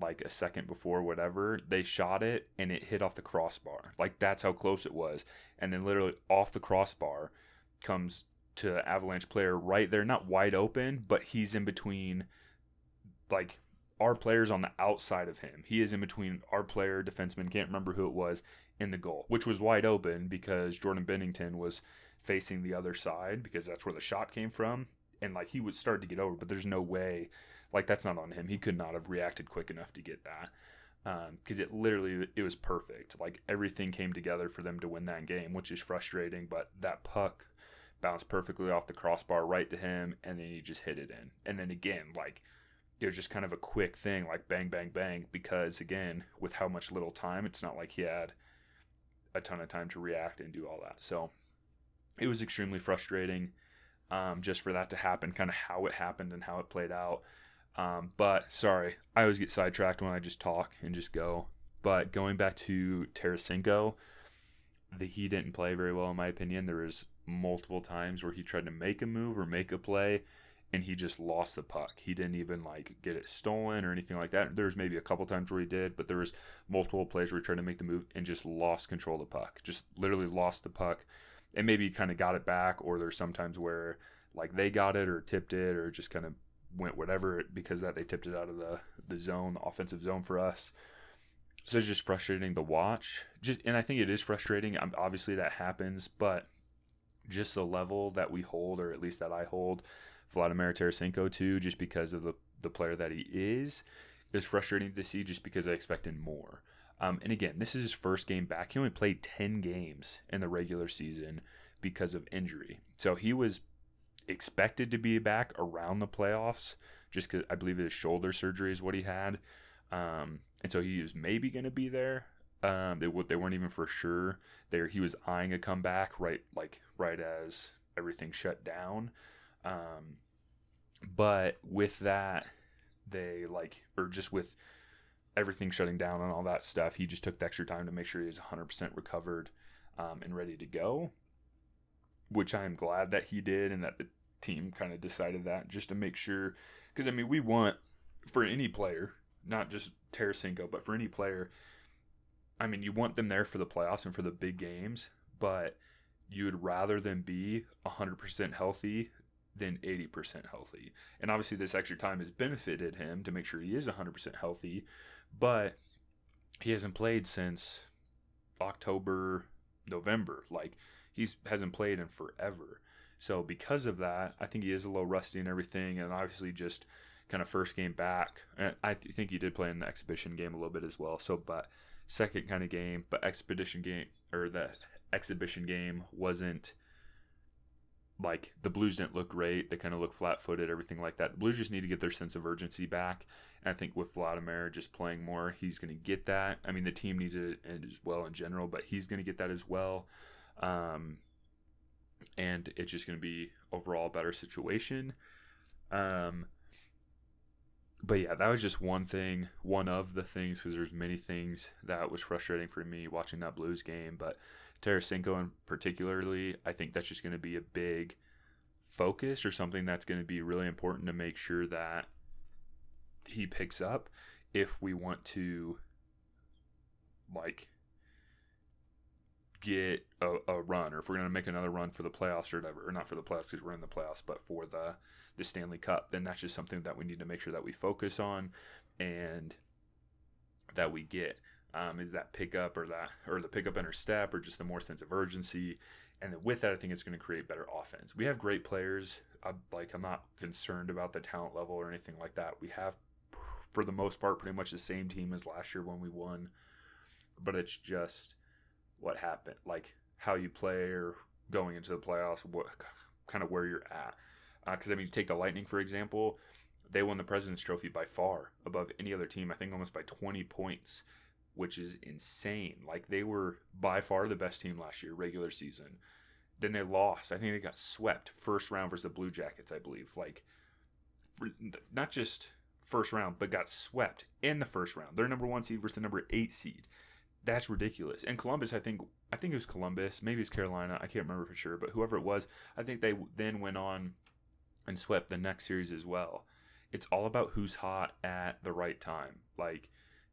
like a second before whatever they shot it and it hit off the crossbar. Like that's how close it was. And then literally off the crossbar comes to avalanche player right there not wide open but he's in between like our players on the outside of him. He is in between our player defenseman can't remember who it was in the goal which was wide open because Jordan Binnington was facing the other side because that's where the shot came from. And like he would start to get over, but there's no way, like that's not on him. He could not have reacted quick enough to get that because um, it literally it was perfect. Like everything came together for them to win that game, which is frustrating. But that puck bounced perfectly off the crossbar right to him, and then he just hit it in. And then again, like it was just kind of a quick thing, like bang, bang, bang. Because again, with how much little time, it's not like he had a ton of time to react and do all that. So it was extremely frustrating um, just for that to happen, kind of how it happened and how it played out. Um, but sorry, I always get sidetracked when I just talk and just go. But going back to Tarasenko, the, he didn't play very well in my opinion. There was multiple times where he tried to make a move or make a play, and he just lost the puck. He didn't even like get it stolen or anything like that. There's maybe a couple times where he did, but there was multiple plays where he tried to make the move and just lost control of the puck. Just literally lost the puck, and maybe kind of got it back. Or there's sometimes where like they got it or tipped it or just kind of went whatever because that they tipped it out of the the zone, the offensive zone for us. So it's just frustrating to watch. Just and I think it is frustrating. I'm, Obviously that happens, but just the level that we hold, or at least that I hold, Vladimir Tarasenko to, just because of the the player that he is, is frustrating to see. Just because I expected more. Um, and again, this is his first game back. He only played ten games in the regular season because of injury. So he was expected to be back around the playoffs, just because I believe his shoulder surgery is what he had, um, and so he was maybe going to be there. Um, they they weren't even for sure. There he was eyeing a comeback right like right as everything shut down. Um, but with that, they like or just with everything shutting down and all that stuff, he just took the extra time to make sure he was 100% recovered um, and ready to go. Which I am glad that he did and that the team kind of decided that just to make sure. Because, I mean, we want for any player, not just Tarasenko, but for any player, I mean, you want them there for the playoffs and for the big games, but you'd rather them be 100% healthy than 80% healthy. And obviously, this extra time has benefited him to make sure he is 100% healthy, but he hasn't played since October, November. Like, he hasn't played in forever. So, because of that, I think he is a little rusty and everything. And obviously, just kind of first game back. And I think he did play in the exhibition game a little bit as well. So, but second kind of game, but expedition game or the exhibition game wasn't like the Blues didn't look great. They kind of look flat footed, everything like that. The Blues just need to get their sense of urgency back. And I think with Vladimir just playing more, he's going to get that. I mean, the team needs it as well in general, but he's going to get that as well. Um, and it's just going to be overall a better situation. Um, but yeah, that was just one thing, one of the things, because there's many things that was frustrating for me watching that Blues game. But Tarasenko, in particularly, I think that's just going to be a big focus or something that's going to be really important to make sure that he picks up if we want to like get a, a run or if we're going to make another run for the playoffs or whatever or not for the playoffs because we're in the playoffs but for the the stanley cup then that's just something that we need to make sure that we focus on and that we get. Um, is that pickup or that or the pickup in our step or just the more sense of urgency? And then with that i think it's going to create better offense. We have great players. I, like i'm not concerned about the talent level or anything like that. We have for the most part pretty much the same team as last year when we won but it's just what happened, like how you play or going into the playoffs, what kind of where you're at. Because uh, I mean, you take the Lightning for example, they won the President's Trophy by far above any other team. I think almost by 20 points, which is insane. Like they were by far the best team last year, regular season. Then they lost. I think they got swept first round versus the Blue Jackets, I believe. Like not just first round, but got swept in the first round. Their number one seed versus the number eight seed that's ridiculous. And Columbus, I think, I think it was Columbus, maybe it's Carolina, I can't remember for sure, but whoever it was, I think they then went on and swept the next series as well. It's all about who's hot at the right time. Like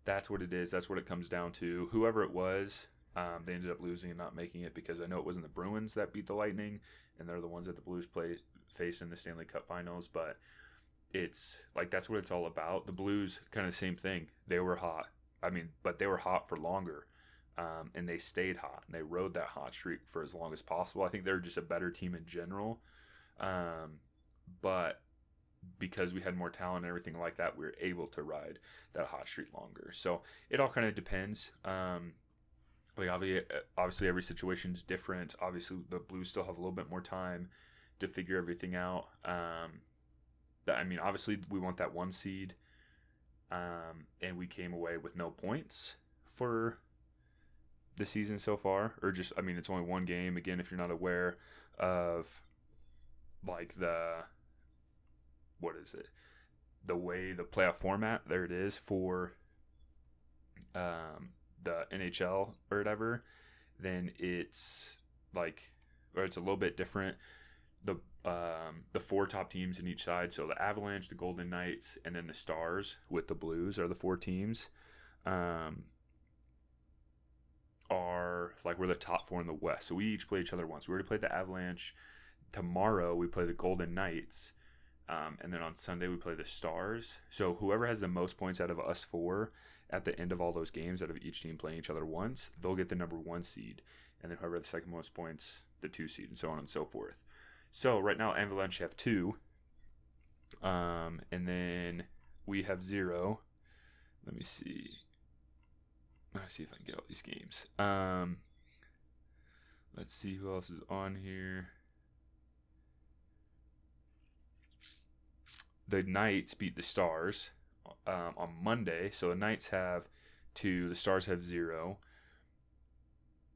that's what it is. That's what it comes down to. Whoever it was, um, they ended up losing and not making it because I know it wasn't the Bruins that beat the Lightning, and they're the ones that the Blues play face in the Stanley Cup Finals. But it's like that's what it's all about. The Blues, kind of the same thing. They were hot. I mean, but they were hot for longer. um, and they stayed hot and they rode that hot streak for as long as possible. I think they're just a better team in general, um, but because we had more talent and everything like that, we were able to ride that hot streak longer. So it all kind of depends. Um, like obviously, obviously every situation is different. Obviously, the Blues still have a little bit more time to figure everything out. Um, I mean, obviously, we want that one seed, um, and we came away with no points for the season so far, or just I mean, it's only one game. Again, if you're not aware of like the what is it, the way the playoff format, there it is for um, the NHL or whatever, then it's like, or it's a little bit different. The um, the four top teams in each side, so the Avalanche, the Golden Knights, and then the Stars with the Blues are the four teams. Um, are like we're the top four in the West. So we each play each other once. We already played the Avalanche. Tomorrow we play the Golden Knights. Um, and then on Sunday we play the Stars. So whoever has the most points out of us four at the end of all those games, out of each team playing each other once, they'll get the number one seed. And then whoever the second most points, the two seed, and so on and so forth. So right now Avalanche have two. Um, and then we have zero. Let me see. Let's see if I can get all these games. Um, let's see who else is on here. The Knights beat the Stars um, on Monday, so the Knights have two, the Stars have zero,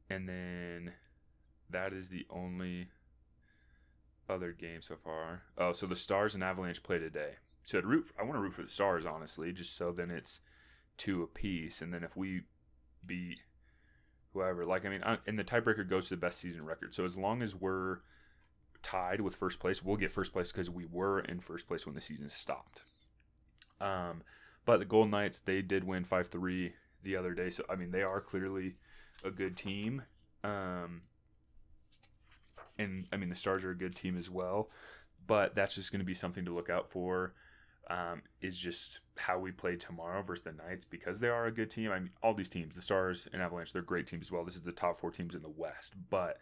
and then that is the only other game so far. Oh, so the Stars and Avalanche play today. So I'd root. For, I want to root for the Stars, honestly, just so then it's two apiece, and then if we beat whoever. Like, I mean, and the tiebreaker goes to the best season record. So as long as we're tied with first place, we'll get first place because we were in first place when the season stopped. Um, but the Golden Knights, they did win 5 3 the other day. So, I mean, they are clearly a good team. Um, and, I mean, the Stars are a good team as well. But that's just going to be something to look out for um, is just how we play tomorrow versus the Knights because they are a good team. I mean, all these teams, the Stars and Avalanche, they're great teams as well. This is the top four teams in the West, but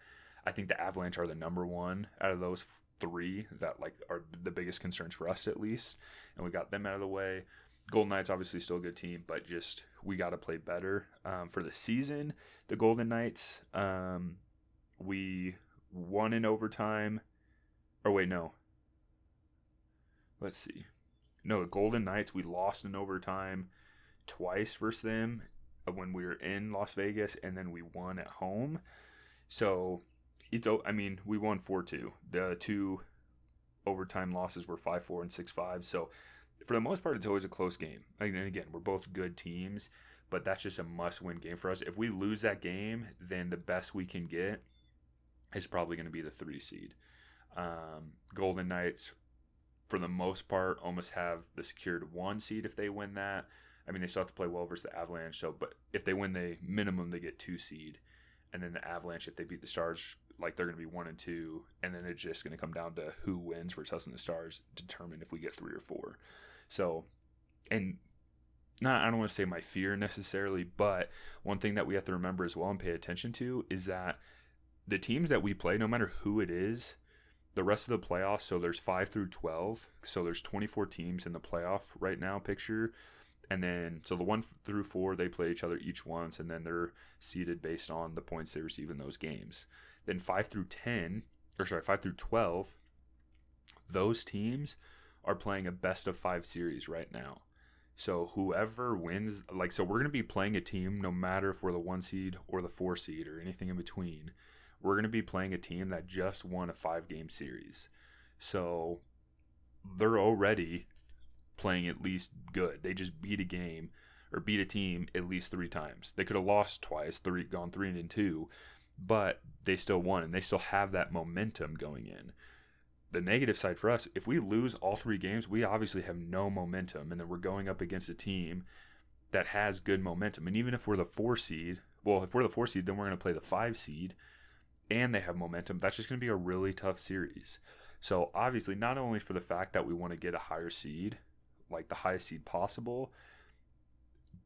I think the Avalanche are the number one out of those three that like are the biggest concerns for us at least, and we got them out of the way. Golden Knights obviously still a good team, but just we got to play better um, for the season. The Golden Knights, um, we won in overtime. Or wait, no. Let's see no, the Golden Knights, we lost in overtime twice versus them uh, when we were in Las Vegas, and then we won at home. So it's, I mean, we won 4 2. The two overtime losses were 5 4 and 6 5. So for the most part, it's always a close game. And again, we're both good teams, but that's just a must win game for us. If we lose that game, then the best we can get is probably going to be the three seed. Um, Golden Knights for the most part, almost have the secured one seed if they win that. I mean, they still have to play well versus the Avalanche. So, but if they win they minimum, they get two seed, and then the Avalanche, if they beat the Stars, like they're going to be one and two, and then it's just going to come down to who wins versus us and the Stars, determine if we get three or four. So, and not I don't want to say my fear necessarily, but one thing that we have to remember as well and pay attention to is that the teams that we play, no matter who it is, the rest of the playoffs, so there's 5 through 12. So there's 24 teams in the playoff right now picture. And then, so the 1 through 4, they play each other each once, and then they're seeded based on the points they receive in those games. Then 5 through 10, or sorry, 5 through 12, those teams are playing a best of 5 series right now. So whoever wins, like, so we're going to be playing a team no matter if we're the 1 seed or the 4 seed or anything in between we're going to be playing a team that just won a five game series. So they're already playing at least good. They just beat a game or beat a team at least three times. They could have lost twice, three gone three and two, but they still won and they still have that momentum going in. The negative side for us, if we lose all three games, we obviously have no momentum, and then we're going up against a team that has good momentum. And even if we're the four seed, well, if we're the four seed, then we're going to play the five seed and they have momentum, that's just going to be a really tough series. So, obviously, not only for the fact that we want to get a higher seed, like the highest seed possible,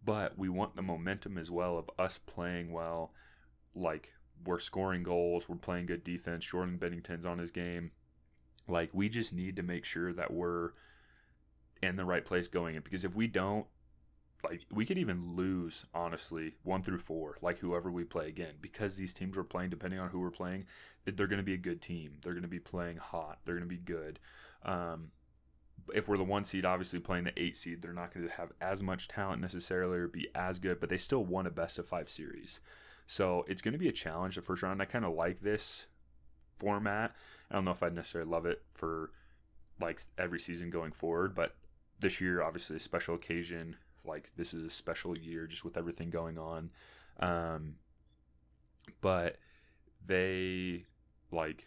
but we want the momentum as well of us playing well. Like we're scoring goals, we're playing good defense. Jordan Binnington's on his game. Like we just need to make sure that we're in the right place going in because if we don't, like we could even lose honestly one through four like whoever we play again because these teams we're playing depending on who we're playing they're going to be a good team. They're going to be playing hot. They're going to be good. Um, if we're the one seed obviously playing the eight seed they're not going to have as much talent necessarily or be as good but they still won a best of five series. So it's going to be a challenge the first round. I kind of like this format. I don't know if i'd necessarily love it for like every season going forward but this year obviously a special occasion like this is a special year just with everything going on um but they like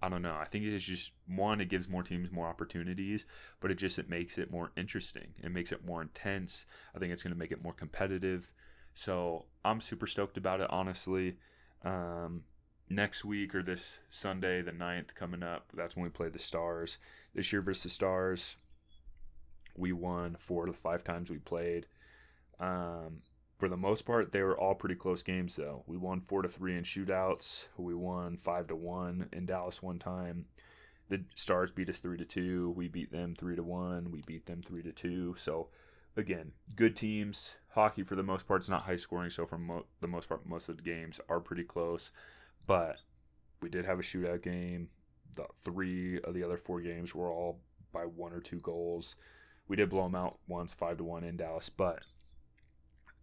I don't know. I think it is just one. It gives more teams more opportunities, but it just it makes it more interesting. It makes it more intense. I think it's going to make it more competitive. So I'm super stoked about it. Honestly, um, next week or this Sunday, the 9th coming up, that's when we play the Stars. This year versus the Stars, we won four the five times we played. Um, for the most part, they were all pretty close games. Though we won four to three in shootouts. We won five to one in Dallas one time. The Stars beat us three to two. We beat them three to one. We beat them three to two. So again, good teams. Hockey for the most part is not high scoring. So for mo- the most part, most of the games are pretty close. But we did have a shootout game. The three of the other four games were all by one or two goals. We did blow them out once, five to one in Dallas, but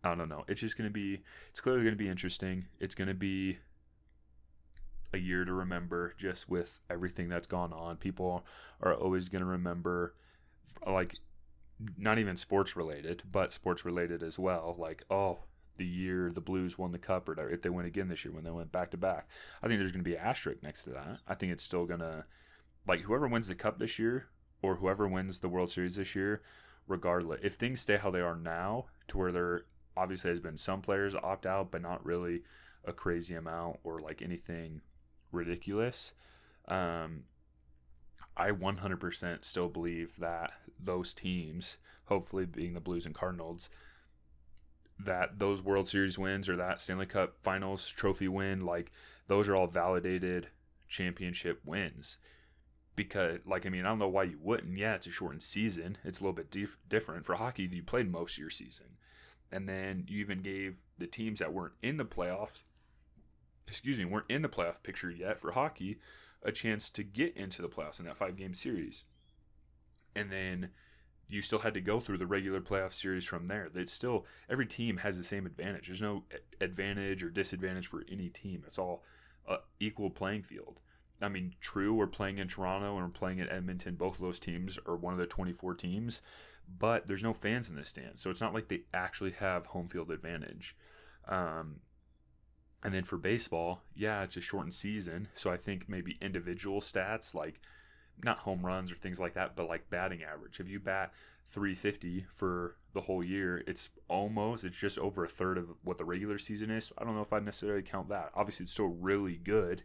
I don't know. It's just going to be, it's clearly going to be interesting. It's going to be a year to remember just with everything that's gone on. People are always going to remember, like, not even sports related, but sports related as well. Like, oh, the year the Blues won the cup, or if they win again this year when they went back to back. I think there's going to be an asterisk next to that. I think it's still going to, like, whoever wins the cup this year or whoever wins the World Series this year, regardless, if things stay how they are now, to where there obviously has been some players opt out, but not really a crazy amount or like anything ridiculous. Um, I 100% still believe that those teams, hopefully being the Blues and Cardinals, that those World Series wins or that Stanley Cup Finals trophy win, like those are all validated championship wins because like I mean I don't know why you wouldn't. Yeah, it's a shortened season. It's a little bit dif- different for hockey. You played most of your season, and then you even gave the teams that weren't in the playoffs, excuse me, weren't in the playoff picture yet for hockey, a chance to get into the playoffs in that five game series, and then you still had to go through the regular playoff series from there. That still every team has the same advantage. There's no advantage or disadvantage for any team. It's all equal playing field. I mean, true, we're playing in Toronto and we're playing in Edmonton. Both of those teams are one of the 24 teams, but there's no fans in the stands. So it's not like they actually have home field advantage. Um, and then for baseball, yeah, it's a shortened season. So I think maybe individual stats, like not home runs or things like that, but like batting average. If you bat 350 for the whole year, it's almost, it's just over a third of what the regular season is. I don't know if I'd necessarily count that. Obviously, it's still really good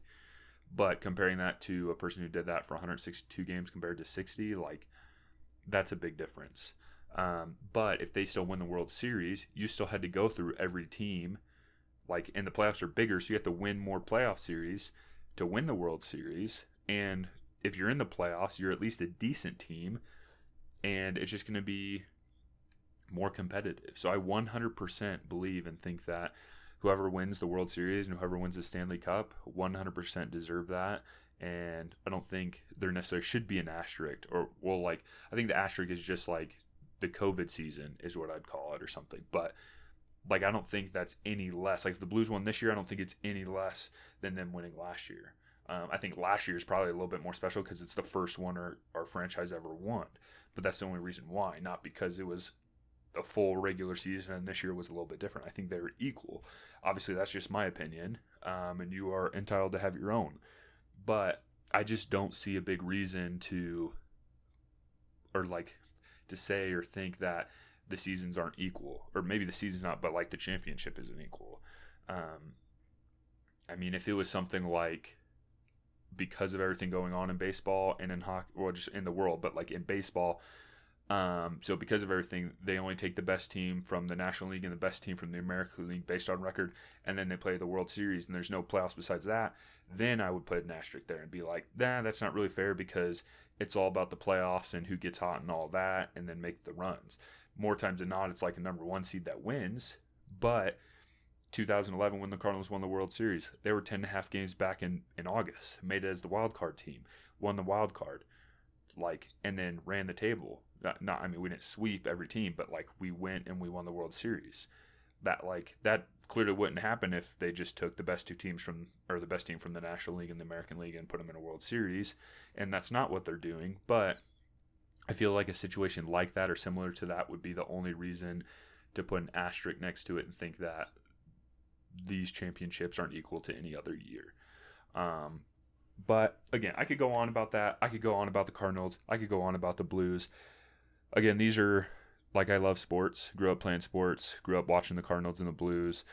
but comparing that to a person who did that for 162 games compared to 60, like that's a big difference. Um, but if they still win the World Series, you still had to go through every team. Like, and the playoffs are bigger, so you have to win more playoff series to win the World Series. And if you're in the playoffs, you're at least a decent team, and it's just going to be more competitive. So I 100% believe and think that whoever wins the World Series and whoever wins the Stanley Cup 100% deserve that. And I don't think there necessarily should be an asterisk or, well, like, I think the asterisk is just like the COVID season is what I'd call it or something. But, like, I don't think that's any less. Like, if the Blues won this year, I don't think it's any less than them winning last year. Um, I think last year is probably a little bit more special because it's the first one our, our franchise ever won. But that's the only reason why, not because it was a full regular season and this year was a little bit different. I think they were equal. Obviously, that's just my opinion, um, and you are entitled to have your own. But I just don't see a big reason to, or like, to say or think that the seasons aren't equal, or maybe the season's not, but like the championship isn't equal. Um, I mean, if it was something like because of everything going on in baseball and in hockey, or just in the world, but like in baseball, Um, so because of everything, they only take the best team from the National League and the best team from the American League based on record, and then they play the World Series, and there's no playoffs besides that. Then I would put an asterisk there and be like, nah, that's not really fair because it's all about the playoffs and who gets hot and all that, and then make the runs. More times than not, it's like a number one seed that wins. But 2011, when the Cardinals won the World Series, they were 10 and a half games back in, in August, made it as the wild card team, won the wild card, like, and then ran the table. Not, not, I mean, we didn't sweep every team, but like we went and we won the World Series. That like that clearly wouldn't happen if they just took the best two teams from or the best team from the National League and the American League and put them in a World Series, and that's not what they're doing. But I feel like a situation like that or similar to that would be the only reason to put an asterisk next to it and think that these championships aren't equal to any other year. Um, but again, I could go on about that. I could go on about the Cardinals. I could go on about the Blues. Again, these are like I love sports. Grew up playing sports. Grew up watching the Cardinals and the Blues.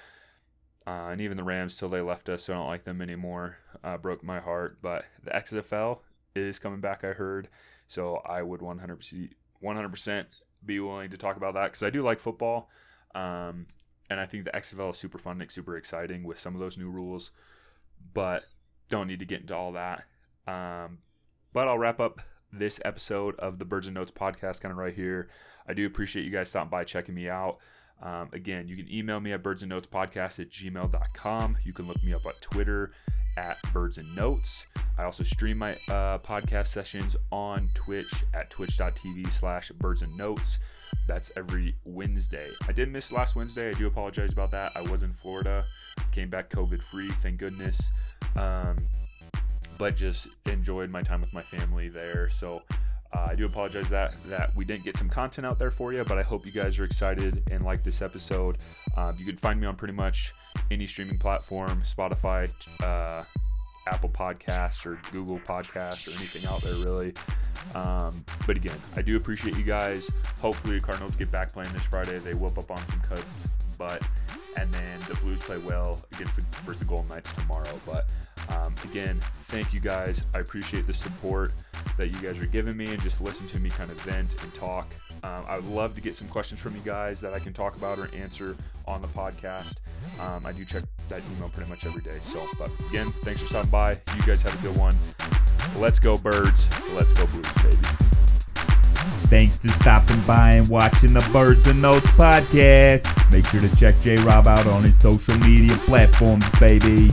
Uh, and even the Rams till they left us, so I don't like them anymore. Uh, broke my heart. But the XFL is coming back, I heard. So I would 100%, 100% be willing to talk about that because I do like football. Um, and I think the XFL is super fun and super exciting with some of those new rules. But don't need to get into all that. Um, but I'll wrap up this episode of the Birds and Notes podcast kind of right here. I do appreciate you guys stopping by, checking me out. Um, again, you can email me at birds and notes podcast at gmail.com. You can look me up on Twitter at birds and notes. I also stream my uh, podcast sessions on Twitch at twitch.tv slash birds and notes. That's every Wednesday. I did miss last Wednesday. I do apologize about that. I was in Florida, came back COVID free, thank goodness. Um, but just enjoyed my time with my family there. So uh, I do apologize that that we didn't get some content out there for you, but I hope you guys are excited and like this episode. Um, you can find me on pretty much any streaming platform, Spotify, uh, Apple Podcasts, or Google Podcasts, or anything out there really. Um, but again, I do appreciate you guys. Hopefully, the Cardinals get back playing this Friday. They whoop up on some Cubs, but and then the Blues play well against the versus the Golden Knights tomorrow. But um, again, thank you guys. I appreciate the support that you guys are giving me and just listen to me kind of vent and talk. Um, I would love to get some questions from you guys that I can talk about or answer on the podcast. Um, I do check that email pretty much every day. So, but again, thanks for stopping by. You guys have a good one. Let's go, birds. Let's go, blues, baby. Thanks for stopping by and watching the Birds and Notes podcast. Make sure to check J Rob out on his social media platforms, baby.